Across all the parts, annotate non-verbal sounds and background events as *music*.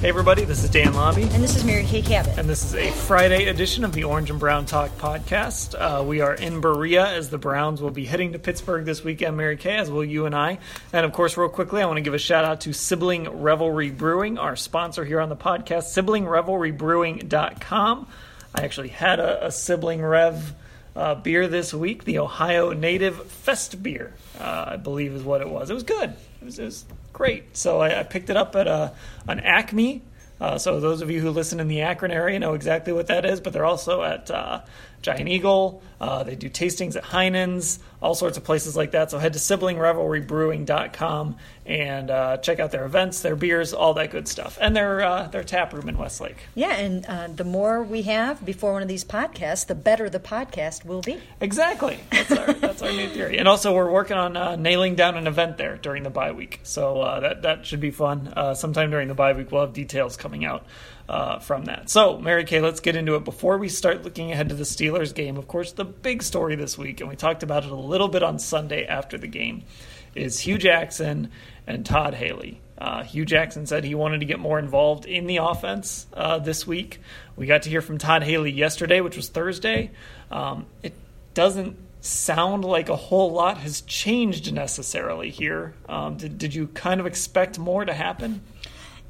Hey everybody, this is Dan Labbe. And this is Mary Kay Cabot. And this is a Friday edition of the Orange and Brown Talk podcast. Uh, we are in Berea as the Browns will be heading to Pittsburgh this weekend, Mary Kay, as will you and I. And of course, real quickly, I want to give a shout out to Sibling Revelry Brewing, our sponsor here on the podcast, siblingrevelrybrewing.com. I actually had a, a Sibling Rev uh, beer this week, the Ohio Native Fest beer, uh, I believe is what it was. It was good. It was, it was great. So I, I, picked it up at a, an Acme. Uh, so those of you who listen in the Akron area know exactly what that is, but they're also at uh, Giant Eagle. Uh, they do tastings at Heinen's, all sorts of places like that. So head to siblingrevelrybrewing.com and uh, check out their events, their beers, all that good stuff, and their uh, their tap room in Westlake. Yeah, and uh, the more we have before one of these podcasts, the better the podcast will be. Exactly. That's our *laughs* that's our new theory. And also, we're working on uh, nailing down an event there during the bye week, so uh, that that should be fun. Uh, sometime during the bye week, we'll have details coming out. From that. So, Mary Kay, let's get into it. Before we start looking ahead to the Steelers game, of course, the big story this week, and we talked about it a little bit on Sunday after the game, is Hue Jackson and Todd Haley. Uh, Hue Jackson said he wanted to get more involved in the offense uh, this week. We got to hear from Todd Haley yesterday, which was Thursday. Um, it doesn't sound like a whole lot has changed necessarily here. Um, did, did you kind of expect more to happen?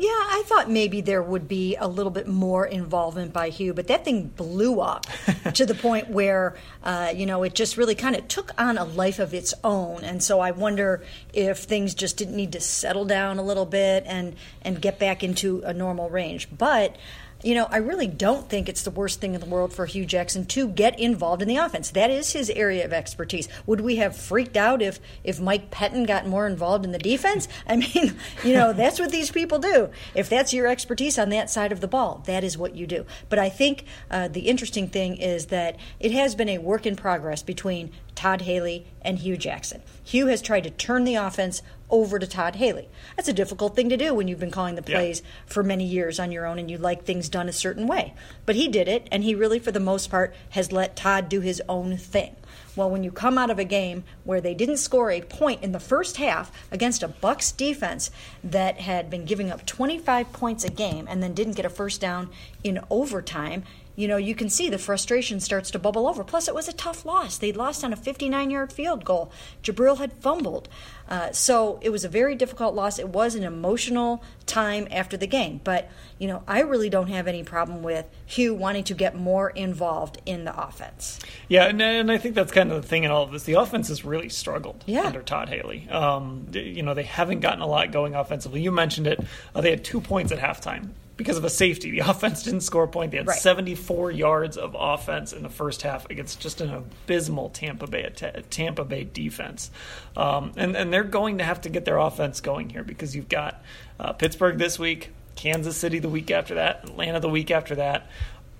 Yeah, I thought maybe there would be a little bit more involvement by Hue, but that thing blew up *laughs* to the point where, uh, you know, it just really kind of took on a life of its own. And so I wonder if things just didn't need to settle down a little bit and, and get back into a normal range. But you know, I really don't think it's the worst thing in the world for Hue Jackson to get involved in the offense. That is his area of expertise. Would we have freaked out if if Mike Pettine got more involved in the defense? I *laughs* mean, you know, that's what these people do. If that's your expertise on that side of the ball, that is what you do. But I think uh, the interesting thing is that it has been a work in progress between Todd Haley and Hue Jackson. Hue has tried to turn the offense over to Todd Haley. That's a difficult thing to do when you've been calling the plays yeah. for many years on your own and you like things done a certain way. But he did it, and he really, for the most part, has let Todd do his own thing. Well, when you come out of a game where they didn't score a point in the first half against a Bucs defense that had been giving up 25 points a game and then didn't get a first down in overtime, you know, you can see the frustration starts to bubble over. Plus, it was a tough loss. They'd lost on a 59 yard field goal. Jabrill had fumbled. Uh, so it was a very difficult loss. It was an emotional time after the game. But, you know, I really don't have any problem with Hue wanting to get more involved in the offense. Yeah, and, and I think that's kind of the thing in all of this. The offense has really struggled yeah. under Todd Haley. Um, you know, they haven't gotten a lot going offensively. You mentioned it. Uh, they had two points at halftime because of a safety. The *laughs* offense didn't score a point. They had right. 74 yards of offense in the first half against just an abysmal Tampa Bay Tampa Bay defense. Um, and and they're going to have to get their offense going here because you've got uh, Pittsburgh this week, Kansas City the week after that, Atlanta the week after that.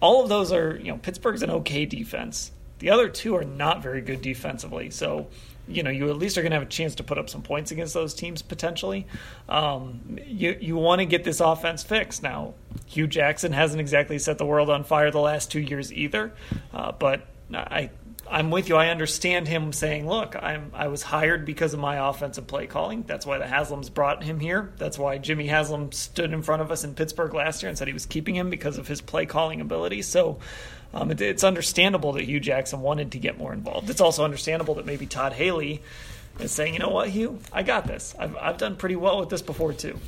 All of those are you know Pittsburgh's an okay defense. The other two are not very good defensively. So you know you at least are going to have a chance to put up some points against those teams potentially. Um, you you want to get this offense fixed now. Hue Jackson hasn't exactly set the world on fire the last two years either, uh, but I I'm with you. I understand him saying, "Look, I'm I was hired because of my offensive play calling. That's why the Haslams brought him here. That's why Jimmy Haslam stood in front of us in Pittsburgh last year and said he was keeping him because of his play calling ability." So Um, it, it's understandable that Hue Jackson wanted to get more involved. It's also understandable that maybe Todd Haley is saying, you know what, Hue, I got this. I've, I've done pretty well with this before, too.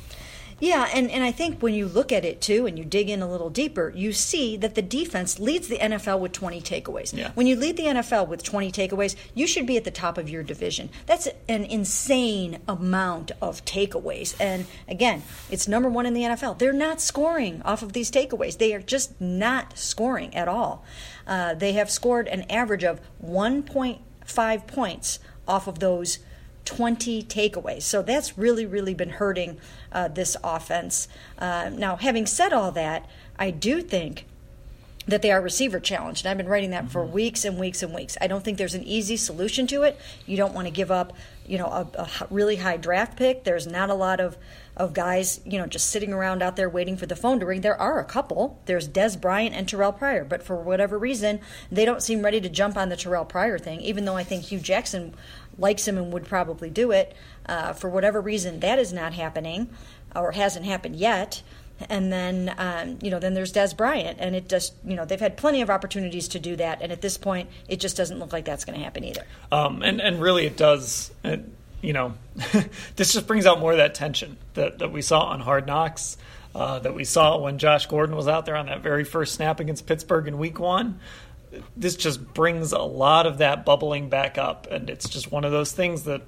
Yeah, and, and I think when you look at it too and you dig in a little deeper, you see that the defense leads the NFL with 20 takeaways. Yeah. When you lead the NFL with 20 takeaways, you should be at the top of your division. That's an insane amount of takeaways. And again, it's number one in the NFL. They're not scoring off of these takeaways, they are just not scoring at all. Uh, they have scored an average of 1.5 points off of those 20 takeaways. So that's really, really been hurting uh, this offense. Uh, now, having said all that, I do think that they are receiver challenged. And I've been writing that for weeks and weeks and weeks. I don't think there's an easy solution to it. You don't want to give up, you know, a, a really high draft pick. There's not a lot of of guys, you know, just sitting around out there waiting for the phone to ring. There are a couple. There's Dez Bryant and Terrell Pryor, but for whatever reason, they don't seem ready to jump on the Terrell Pryor thing. Even though I think Hue Jackson likes him and would probably do it, uh, for whatever reason, that is not happening or hasn't happened yet. And then, um, you know, then there's Dez Bryant, and it just, you know, they've had plenty of opportunities to do that, and at this point, it just doesn't look like that's going to happen either. Um, and and really, it does. It, you know, *laughs* this just brings out more of that tension that, that we saw on Hard Knocks, uh, that we saw when Josh Gordon was out there on that very first snap against Pittsburgh in Week One. This just brings a lot of that bubbling back up, and it's just one of those things that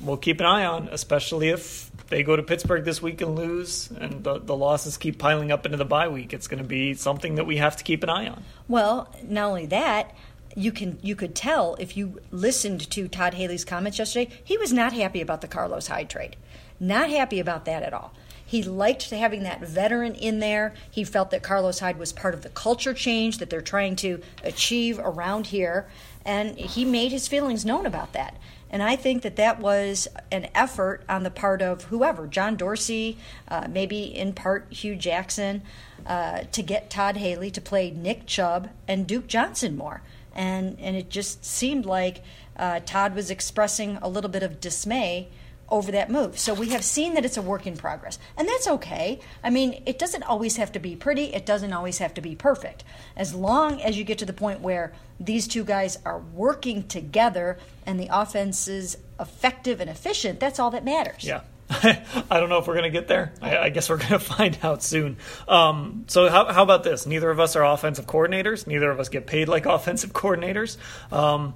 we'll keep an eye on, especially if they go to Pittsburgh this week and lose, and the, the losses keep piling up into the bye week. It's going to be something that we have to keep an eye on. Well, not only that, you can you could tell if you listened to Todd Haley's comments yesterday, he was not happy about the Carlos Hyde trade. Not happy about that at all. He liked having that veteran in there. He felt that Carlos Hyde was part of the culture change that they're trying to achieve around here, and he made his feelings known about that. And I think that that was an effort on the part of whoever, John Dorsey, uh, maybe in part Hue Jackson, uh, to get Todd Haley to play Nick Chubb and Duke Johnson more and and it just seemed like uh, Todd was expressing a little bit of dismay over that move. So we have seen that it's a work in progress, and that's okay. I mean, it doesn't always have to be pretty. It doesn't always have to be perfect. As long as you get to the point where these two guys are working together and the offense is effective and efficient, that's all that matters. Yeah. *laughs* I don't know if we're going to get there. I, I guess we're going *laughs* to find out soon. Um, so, how, how, about this? Neither of us are offensive coordinators. Neither of us get paid like *laughs* offensive coordinators. Um,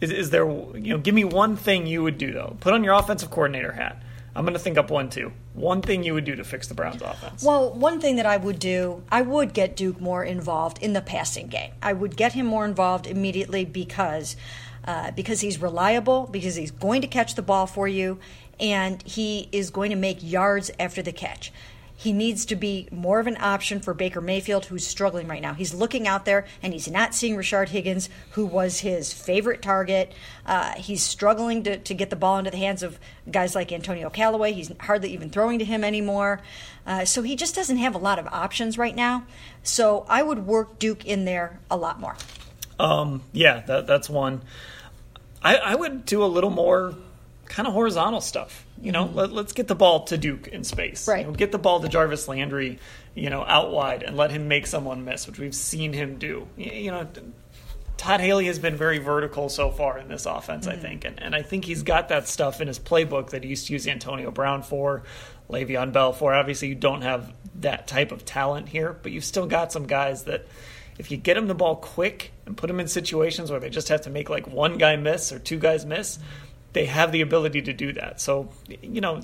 is, is, there, you know, give me one thing you would do, though. Put on your offensive coordinator hat. I'm going to think up one, too. One thing you would do to fix the Browns offense. Well, one thing that I would do, I would get Duke more involved in the passing game. I would get him more involved immediately because. Uh, because he's reliable, because he's going to catch the ball for you, and he is going to make yards after the catch. He needs to be more of an option for Baker Mayfield, who's struggling right now. He's looking out there and he's not seeing Rashard Higgins, who was his favorite target. Uh, he's struggling to, to get the ball into the hands of guys like Antonio Callaway. He's hardly even throwing to him anymore. Uh, so he just doesn't have a lot of options right now. So I would work Duke in there a lot more. Um, yeah, that, that's one. I, I would do a little more kind of horizontal stuff. You know, mm-hmm. let, us get the ball to Duke in space. Right. You know, get the ball to Jarvis Landry, you know, out wide and let him make someone miss, which we've seen him do. You know, Todd Haley has been very vertical so far in this offense, mm-hmm. I think. And, and I think he's got that stuff in his playbook that he used to use Antonio Brown for, Le'Veon Bell for. Obviously, you don't have that type of talent here, but you've still got some guys that if you get them the ball quick and put them in situations where they just have to make like one guy miss or two guys miss, they have the ability to do that. So, you know,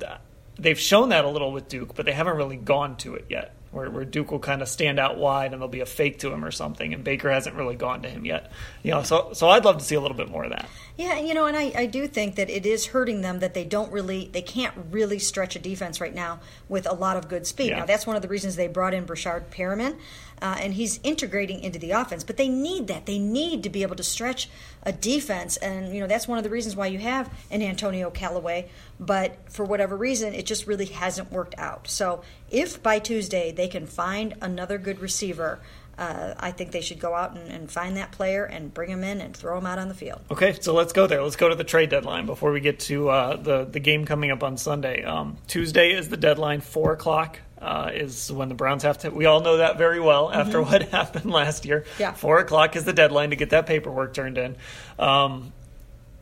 they've shown that a little with Duke, but they haven't really gone to it yet. Where, where Duke will kind of stand out wide and there'll be a fake to him or something, and Baker hasn't really gone to him yet. You know, so so I'd love to see a little bit more of that. Yeah, you know, and I, I do think that it is hurting them that they don't really they can't really stretch a defense right now with a lot of good speed. Yeah. Now that's one of the reasons they brought in Breshad Perriman uh, and he's integrating into the offense. But they need that. They need to be able to stretch a defense, and you know that's one of the reasons why you have an Antonio Callaway. But for whatever reason, it just really hasn't worked out. So if by Tuesday they can find another good receiver. Uh, I think they should go out and, and, find that player and bring him in and throw him out on the field. Okay, so let's go there. Let's go to the trade deadline before we get to uh, the the game coming up on Sunday. Um, Tuesday is the deadline, four o'clock uh, is when the Browns have to. We all know that very well after mm-hmm. what *laughs* happened last year. Yeah. Four o'clock is the deadline to get that paperwork turned in. Um,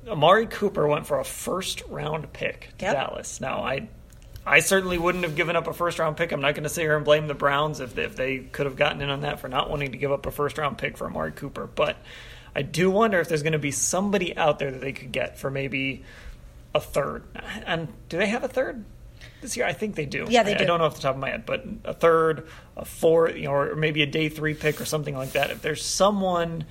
Amari Cooper went for a first round pick to yep. Dallas. Now, I I certainly wouldn't have given up a first round pick. I'm not going to sit here and blame the Browns if they, if they could have gotten in on that for not wanting to give up a first round pick for Amari Cooper. But I do wonder if there's going to be somebody out there that they could get for maybe a third. And do they have a third? This year, I think they do. Yeah, they I, do. I don't know off the top of my head, but a third, a fourth, you know, or maybe a day three pick or something like that. If there's someone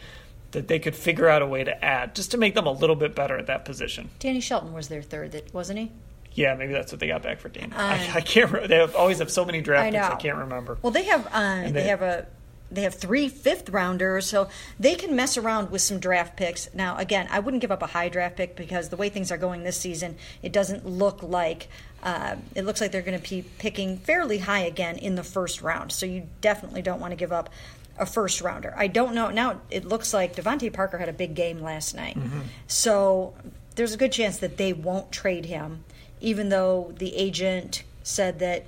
that they could figure out a way to add just to make them a little bit better at that position. Danny Shelton was their third, wasn't he? Yeah, maybe that's what they got back for Danny. Um, I, I, can't. Remember. They have, always have so many draft picks. I can't remember. Well, they have. Uh, they, they, have a. They have three fifth rounders, so they can mess around with some draft picks. Now, again, I wouldn't give up a high draft pick because the way things are going this season, it doesn't look like uh, it looks like they're going to be picking fairly high again in the first round. So you definitely don't want to give up a first rounder. I don't know. Now it looks like DeVante Parker had a big game last night. Mm-hmm. So there's a good chance that they won't trade him, even though the agent said that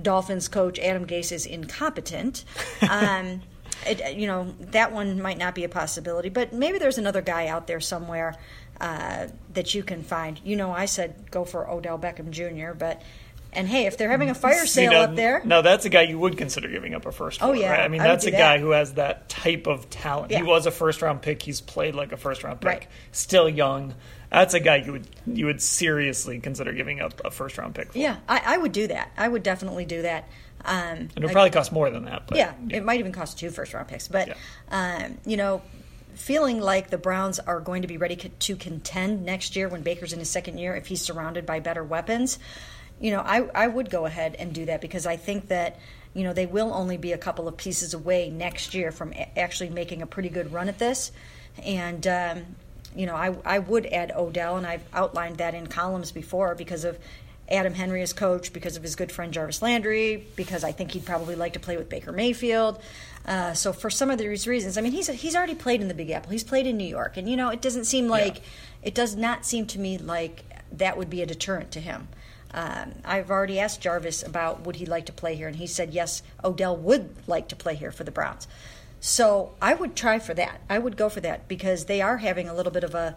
Dolphins coach Adam Gase is incompetent. *laughs* um, it, you know, that one might not be a possibility, but maybe there's another guy out there somewhere uh, that you can find. You know, I said go for Odell Beckham Jr., but and hey, if they're having a fire sale See, no, up there, no, that's a guy you would consider giving up a first. Oh yeah, right? I mean I that's a that. guy who has that type of talent. Yeah. He was a first round pick. He's played like a first round pick. Right. Still young. That's a guy you would you would seriously consider giving up a first round pick for. Yeah, I, I would do that. I would definitely do that. Um, and it would probably cost more than that. But, yeah, yeah, it might even cost two first round picks. But yeah. um, you know, feeling like the Browns are going to be ready to contend next year when Baker's in his second year if he's surrounded by better weapons you know, I, I would go ahead and do that because I think that, you know, they will only be a couple of pieces away next year from actually making a pretty good run at this. And, um, you know, I, I would add Odell, and I've outlined that in columns before because of Adam Henry as coach, because of his good friend Jarvis Landry, because I think he'd probably like to play with Baker Mayfield. Uh, so for some of these reasons, I mean, he's he's already played in the Big Apple. He's played in New York, and you know, it doesn't seem like yeah. it does not seem to me like that would be a deterrent to him. Um, I've already asked Jarvis about would he like to play here, and he said yes, Odell would like to play here for the Browns. So I would try for that. I would go for that because they are having a little bit of a,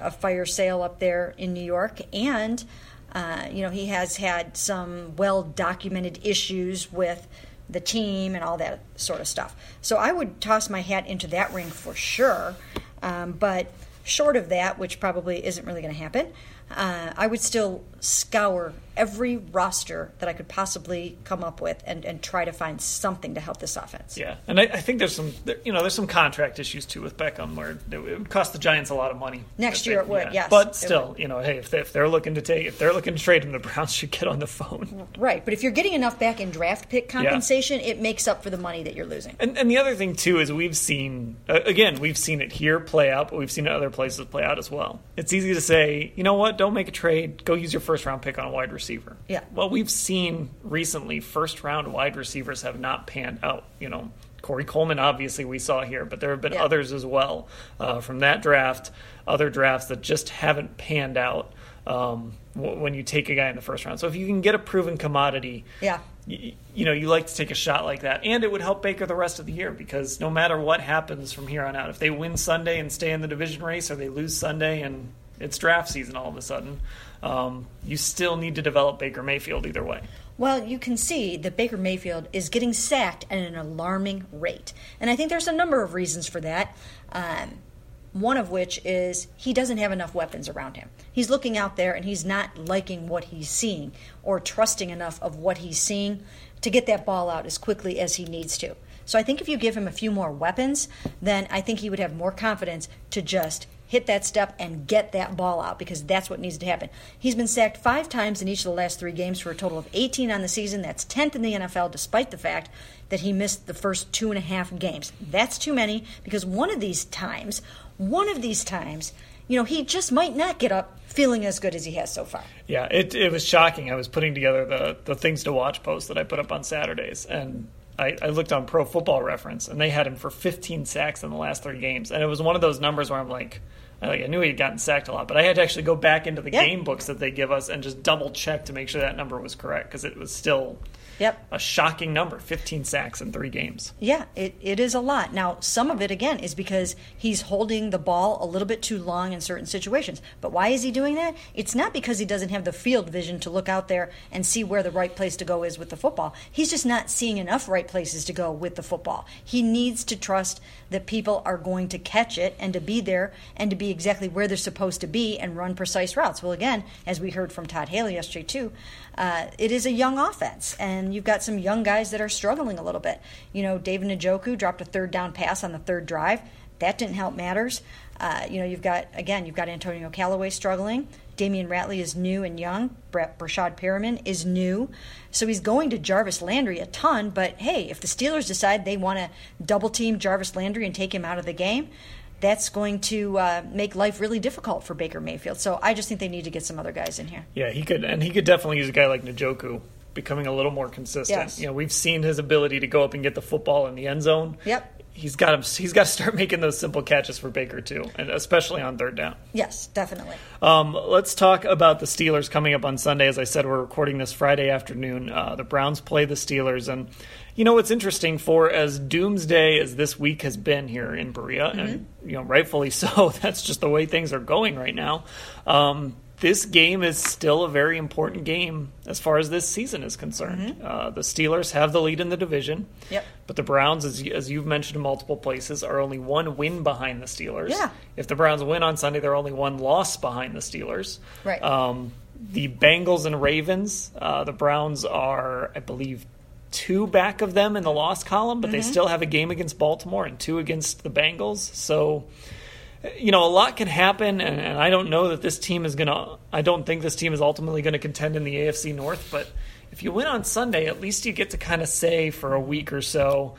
a fire sale up there in New York, and uh, you know he has had some well documented issues with the team and all that sort of stuff. So I would toss my hat into that ring for sure. Um, but short of that, which probably isn't really going to happen, uh, I would still scour every roster that I could possibly come up with and, and try to find something to help this offense. Yeah, and I, I think there's some you know there's some contract issues too with Beckham where it would cost the Giants a lot of money. Next year they, it would, yeah. yes. But still, you know, hey, if, they, if they're looking to take if they're looking to trade him, the Browns *laughs* should get on the phone. Right, but if you're getting enough back in draft pick compensation, yeah. it makes up for the money that you're losing. And, and the other thing too is we've seen uh, again we've seen it here play out, but we've seen it other places play out as well. It's easy to say, you know what, don't make a trade, go use your first round pick on a wide receiver. Yeah. Well, we've seen recently first round wide receivers have not panned out. You know, Corey Coleman, obviously, we saw here, but there have been yeah. others as well uh, from that draft, other drafts that just haven't panned out um, w- when you take a guy in the first round. So if you can get a proven commodity, yeah. You know, you like to take a shot like that. And it would help Baker the rest of the year because no matter what happens from here on out, if they win Sunday and stay in the division race or they lose Sunday and it's draft season all of a sudden, um, you still need to develop Baker Mayfield either way. Well, you can see that Baker Mayfield is getting sacked at an alarming rate. And I think there's a number of reasons for that. Um, one of which is he doesn't have enough weapons around him. He's looking out there and he's not liking what he's seeing or trusting enough of what he's seeing to get that ball out as quickly as he needs to. So I think if you give him a few more weapons, then I think he would have more confidence to just hit that step and get that ball out because that's what needs to happen. He's been sacked five times in each of the last three games for a total of 18 on the season. That's 10th in the NFL, despite the fact that he missed the first two and a half games. That's too many because one of these times, one of these times, you know, he just might not get up feeling as good as he has so far. Yeah, it, it was shocking. I was putting together the, the things to watch post that I put up on Saturdays, and I, I, looked on Pro Football Reference, and they had him for 15 sacks in the last three games, and it was one of those numbers where I'm like, I, I knew he had gotten sacked a lot, but I had to actually go back into the yeah. game books that they give us and just double check to make sure that number was correct because it was still Yep. a shocking number 15 sacks in three games. Yeah, it, it is a lot. Now, some of it, again, is because he's holding the ball a little bit too long in certain situations. But why is he doing that? It's not because he doesn't have the field vision to look out there and see where the right place to go is with the football. He's just not seeing enough right places to go with the football. He needs to trust that people are going to catch it and to be there and to be exactly where they're supposed to be and run precise routes. Well, again, as we heard from Todd Haley yesterday, too, uh, it is a young offense, and you've got some young guys that are struggling a little bit. You know, David Njoku dropped a third down pass on the third drive. That didn't help matters. Uh, you know, you've got, again, you've got Antonio Callaway struggling. Damion Ratley is new and young. Brett Breshad Perriman is new. So he's going to Jarvis Landry a ton. But hey, if the Steelers decide they want to double team Jarvis Landry and take him out of the game, that's going to uh, make life really difficult for Baker Mayfield. So I just think they need to get some other guys in here. Yeah, he could, and he could definitely use a guy like Njoku becoming a little more consistent. Yes. You know, we've seen his ability to go up and get the football in the end zone. Yep. He's got to, he's got to start *laughs* making those simple catches for Baker too, and especially on third down. Yes, definitely. Um, let's talk about the Steelers coming up on Sunday. As I said, we're recording this Friday afternoon. Uh, the Browns play the Steelers, and you know what's interesting for as doomsday as this week has been here in Berea, and you know rightfully so. *laughs* That's just the way things are going right now. Um, this game is still a very important game as far as this season is concerned. Uh, the Steelers have the lead in the division. Yep. But the Browns, as, as you've mentioned in multiple places, are only one win behind the Steelers. Yeah. If the Browns win on Sunday, they're only one loss behind the Steelers. Right. Um, the Bengals and Ravens, uh, the Browns are, I believe, two back of them in the loss column, but they mm-hmm. still have a game against Baltimore and two against the Bengals. So, you know, a lot can happen, and, and I don't know that this team is going to, I don't think this team is ultimately going to contend in the AFC North, but if you win on Sunday, at least you get to kind of say for a week or so,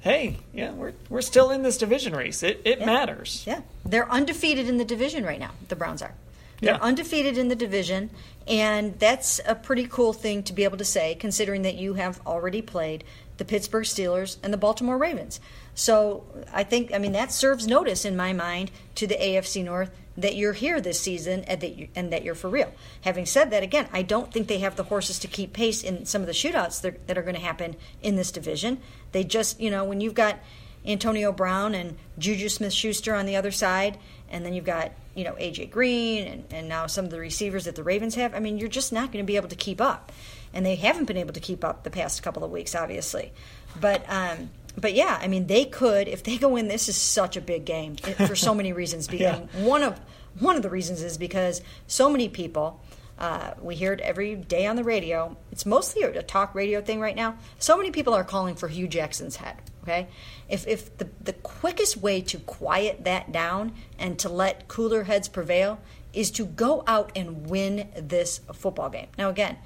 hey, yeah, we're, we're still in this division race. It, it matters. Yeah, they're undefeated in the division right now. The Browns are. They're Yeah. undefeated in the division, and that's a pretty cool thing to be able to say, considering that you have already played the Pittsburgh Steelers and the Baltimore Ravens. So I think, I mean, that serves notice in my mind to the AFC North that you're here this season and that, you, and that you're for real. Having said that, again, I don't think they have the horses to keep pace in some of the shootouts that, that are going to happen in this division. They just, you know, when you've got Antonio Brown and Juju Smith Schuster on the other side, and then you've got, you know, AJ Green and, and now some of the receivers that the Ravens have. I mean, you're just not going to be able to keep up. And they haven't been able to keep up the past couple of weeks, obviously. But um, but yeah, I mean, they could if they go in. This is such a big game for so many reasons. *laughs* Because one of one of the reasons is because so many people. Uh, we hear it every day on the radio. It's mostly a talk radio thing right now. So many people are calling for Hue Jackson's head. Okay, if if the the quickest way to quiet that down and to let cooler heads prevail is to go out and win this football game. Now again,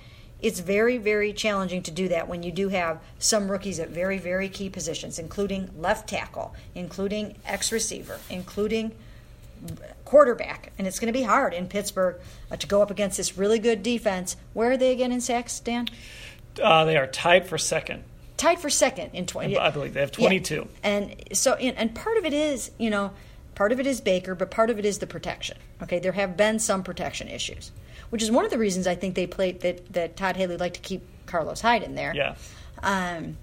it's very, very challenging to do that when you do have some rookies at very, very key positions, including left tackle, including X receiver, including quarterback. And it's going to be hard in Pittsburgh uh, to go up against this really good defense. Where are they again in sacks, Dan? Uh, they are tied for second. Tied for second in 20. I believe they have Yeah. 22. And so, and, and part of it is, you know, part of it is Baker, but part of it is the protection. Okay, there have been some protection issues, which is one of the reasons I think they played that that Todd Haley liked to keep Carlos Hyde in there. Yeah. Um,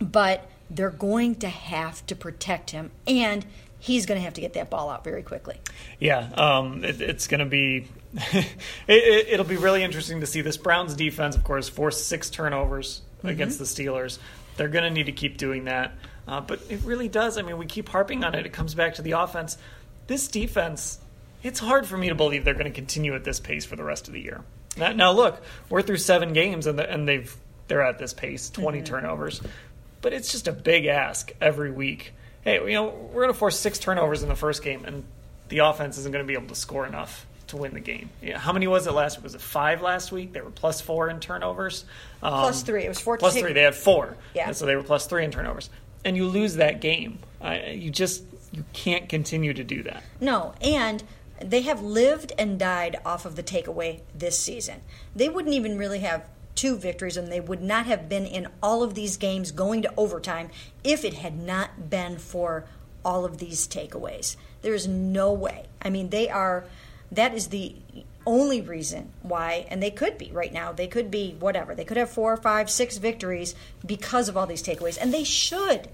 but they're going to have to protect him, and he's going to have to get that ball out very quickly. Yeah, um, it, it's going to be. *laughs* it, it, it'll be really interesting to see this Browns defense. Of course, forced six turnovers against the Steelers. They're going to need to keep doing that. Uh, but it really does. I mean, we keep harping on it. It comes back to the offense. This defense. It's hard for me to believe they're going to continue at this pace for the rest of the year. Now, now look, we're through seven games and, the, and they've they're at this pace, 20 turnovers. But it's just a big ask every week. Hey, you know, we're going to force six turnovers in the first game, and the offense isn't going to be able to score enough to win the game. Yeah, how many was it last week? Was it five last week? They were plus four in turnovers. Um, Plus three. It was four Plus three. They had four. Yeah. And so they were plus three in turnovers. And you lose that game. Uh, you just you can't continue to do that. No, and they have lived and died off of the takeaway this season. They wouldn't even really have two victories, and they would not have been in all of these games going to overtime if it had not been for all of these takeaways. There is no way. I mean, they are. That is the only reason why, and they could be right now, they could be whatever. They could have four, five, six victories because of all these takeaways, and they should.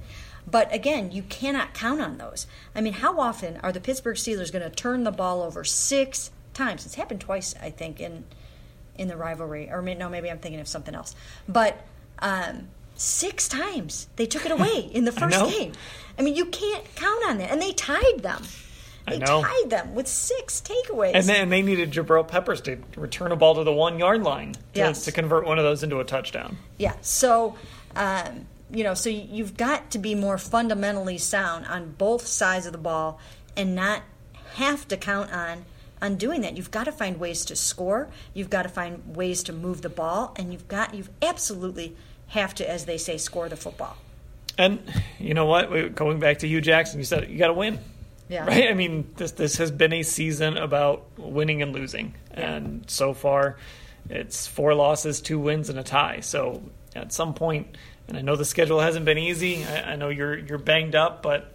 But again, you cannot count on those. I mean, how often are the Pittsburgh Steelers going to turn the ball over six times? It's happened twice, I think, in in the rivalry. Or no, maybe I'm thinking of something else. But um, six times they took it *laughs* away in the first I game. I mean, you can't count on that, and they tied them. They tied them with six takeaways. And then they needed Jabrill Peppers to return a ball to the one yard line to, Yes. to convert one of those into a touchdown. Yeah. So, um, you know, so you've got to be more fundamentally sound on both sides of the ball and not have to count on on doing that. You've got to find ways to score. You've got to find ways to move the ball, and you've got you've absolutely have to, as they say, score the football. And you know what? Going back to Hue Jackson, you said you got to win. Yeah. *laughs* Right? I mean, this this has been a season about winning and losing, and so far, it's four losses, two wins, and a tie. So at some point, and I know the schedule hasn't been easy. I, I know you're you're banged up, but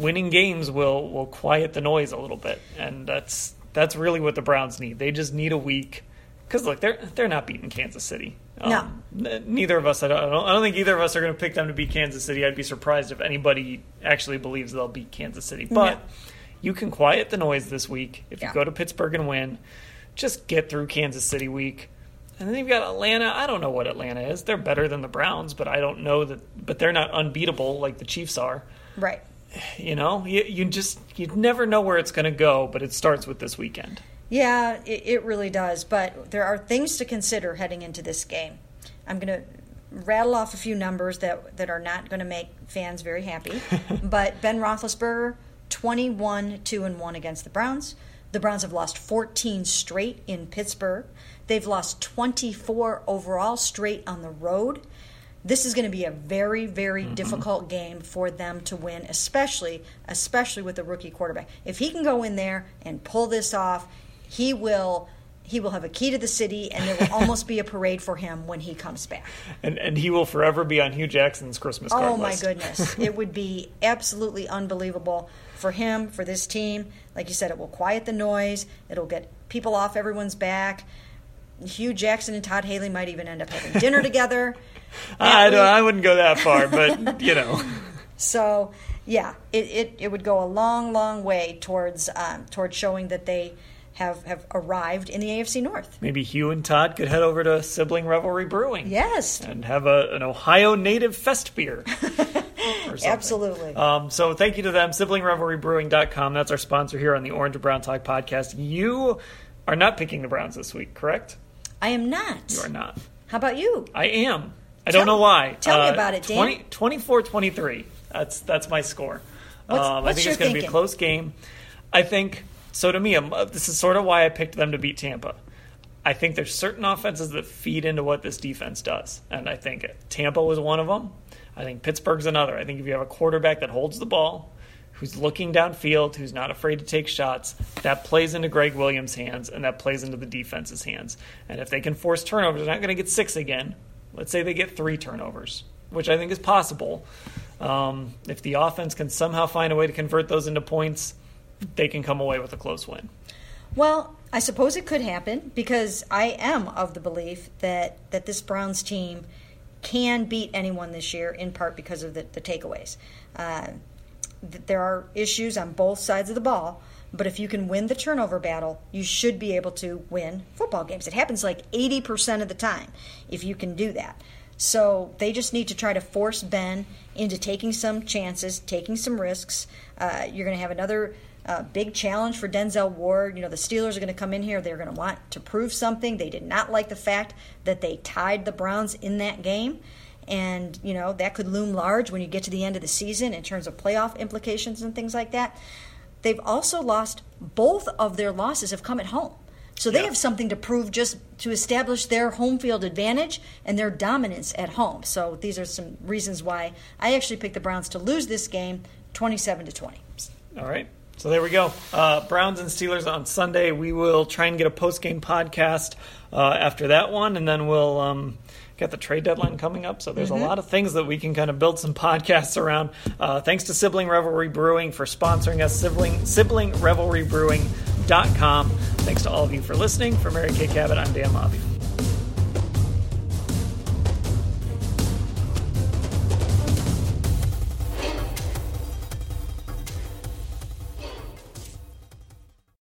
winning games will will quiet the noise a little bit, and that's that's really what the Browns need. They just need a week because look, they're they're not beating Kansas City. No. Um, n- neither of us. I don't, I don't. I don't think either of us are going to pick them to beat Kansas City. I'd be surprised if anybody actually believes they'll beat Kansas City. But No. you can quiet the noise this week if you go to Pittsburgh and win. Just get through Kansas City week. And then you've got Atlanta. I don't know what Atlanta is. They're better than the Browns, but I don't know that. But they're not unbeatable like the Chiefs are. Right. You know, you, you just you never know where it's going to go. But it starts with this weekend. Yeah, it, it really does. But there are things to consider heading into this game. I'm going to rattle off a few numbers that that are not going to make fans very happy. *laughs* but Ben Roethlisberger, 21 two and one against the Browns. The Browns have lost 14 straight in Pittsburgh. They've lost 24 overall straight on the road. This is going to be a very, very mm-hmm. difficult game for them to win, especially, especially with a rookie quarterback. If he can go in there and pull this off, he will. He will have a key to the city, and there will *laughs* almost be a parade for him when he comes back. And and he will forever be on Hue Jackson's Christmas card Oh my list. goodness. *laughs* it would be absolutely unbelievable for him, for this team. Like you said, it will quiet the noise, it'll get people off everyone's back. Hue Jackson and Todd Haley might even end up having dinner *laughs* together. *laughs* I, don't. I wouldn't go that far, but *laughs* you know. So yeah, it, it, it would go a long, long way towards um, towards showing that they have, have arrived in the AFC North. Maybe Hue and Todd could head over to Sibling Revelry Brewing. Yes, And have a, an Ohio native fest beer. *laughs* absolutely. Um, so thank you to them, siblingrevelrybrewing.com. That's our sponsor here on the Orange and Brown Talk podcast. You are not picking the Browns this week, correct? I am not. You are not. How about you? I am. I Tell- don't know why. tell me Uh, about it, Dan. 24-23. That's that's my score. What's- um, I think it's going to be a close game. I think so. To me, um, uh, this is sort of why I picked them to beat Tampa. I think there's certain offenses that feed into what this defense does, and I think Tampa was one of them. I think Pittsburgh's another. I think if you have a quarterback that holds the ball, who's looking downfield, who's not afraid to take shots, that plays into Gregg Williams' hands and that plays into the defense's hands. And if they can force turnovers, they're not going to get six again. Let's say they get three turnovers, which I think is possible. Um, if the offense can somehow find a way to convert those into points, they can come away with a close win. Well, I suppose it could happen because I am of the belief that, that this Browns team can beat anyone this year, in part because of the, the takeaways. Uh, th- there are issues on both sides of the ball, but if you can win the turnover battle, you should be able to win football games. It happens like 80% of the time if you can do that. So they just need to try to force Ben into taking some chances, taking some risks. Uh, you're going to have another uh, big challenge for Denzel Ward. You know, the Steelers are going to come in here. They're going to want to prove something. They did not like the fact that they tied the Browns in that game. And, you know, that could loom large when you get to the end of the season in terms of playoff implications and things like that. They've also lost, both of their losses have come at home. So they Yeah. have something to prove just to establish their home field advantage and their dominance at home. So these are some reasons why I actually picked the Browns to lose this game 27 to 20. All right. So there we go. Uh, Browns and Steelers on Sunday. We will try and get a post game podcast uh, after that one, and then we'll um, get the trade deadline coming up. So there's a lot of things that we can kind of build some podcasts around. Uh, thanks to Sibling Revelry Brewing for sponsoring us. Sibling Sibling Revelry Brewing. Thanks to all of you for listening. For Mary Kay Cabot, I'm Dan Labbe.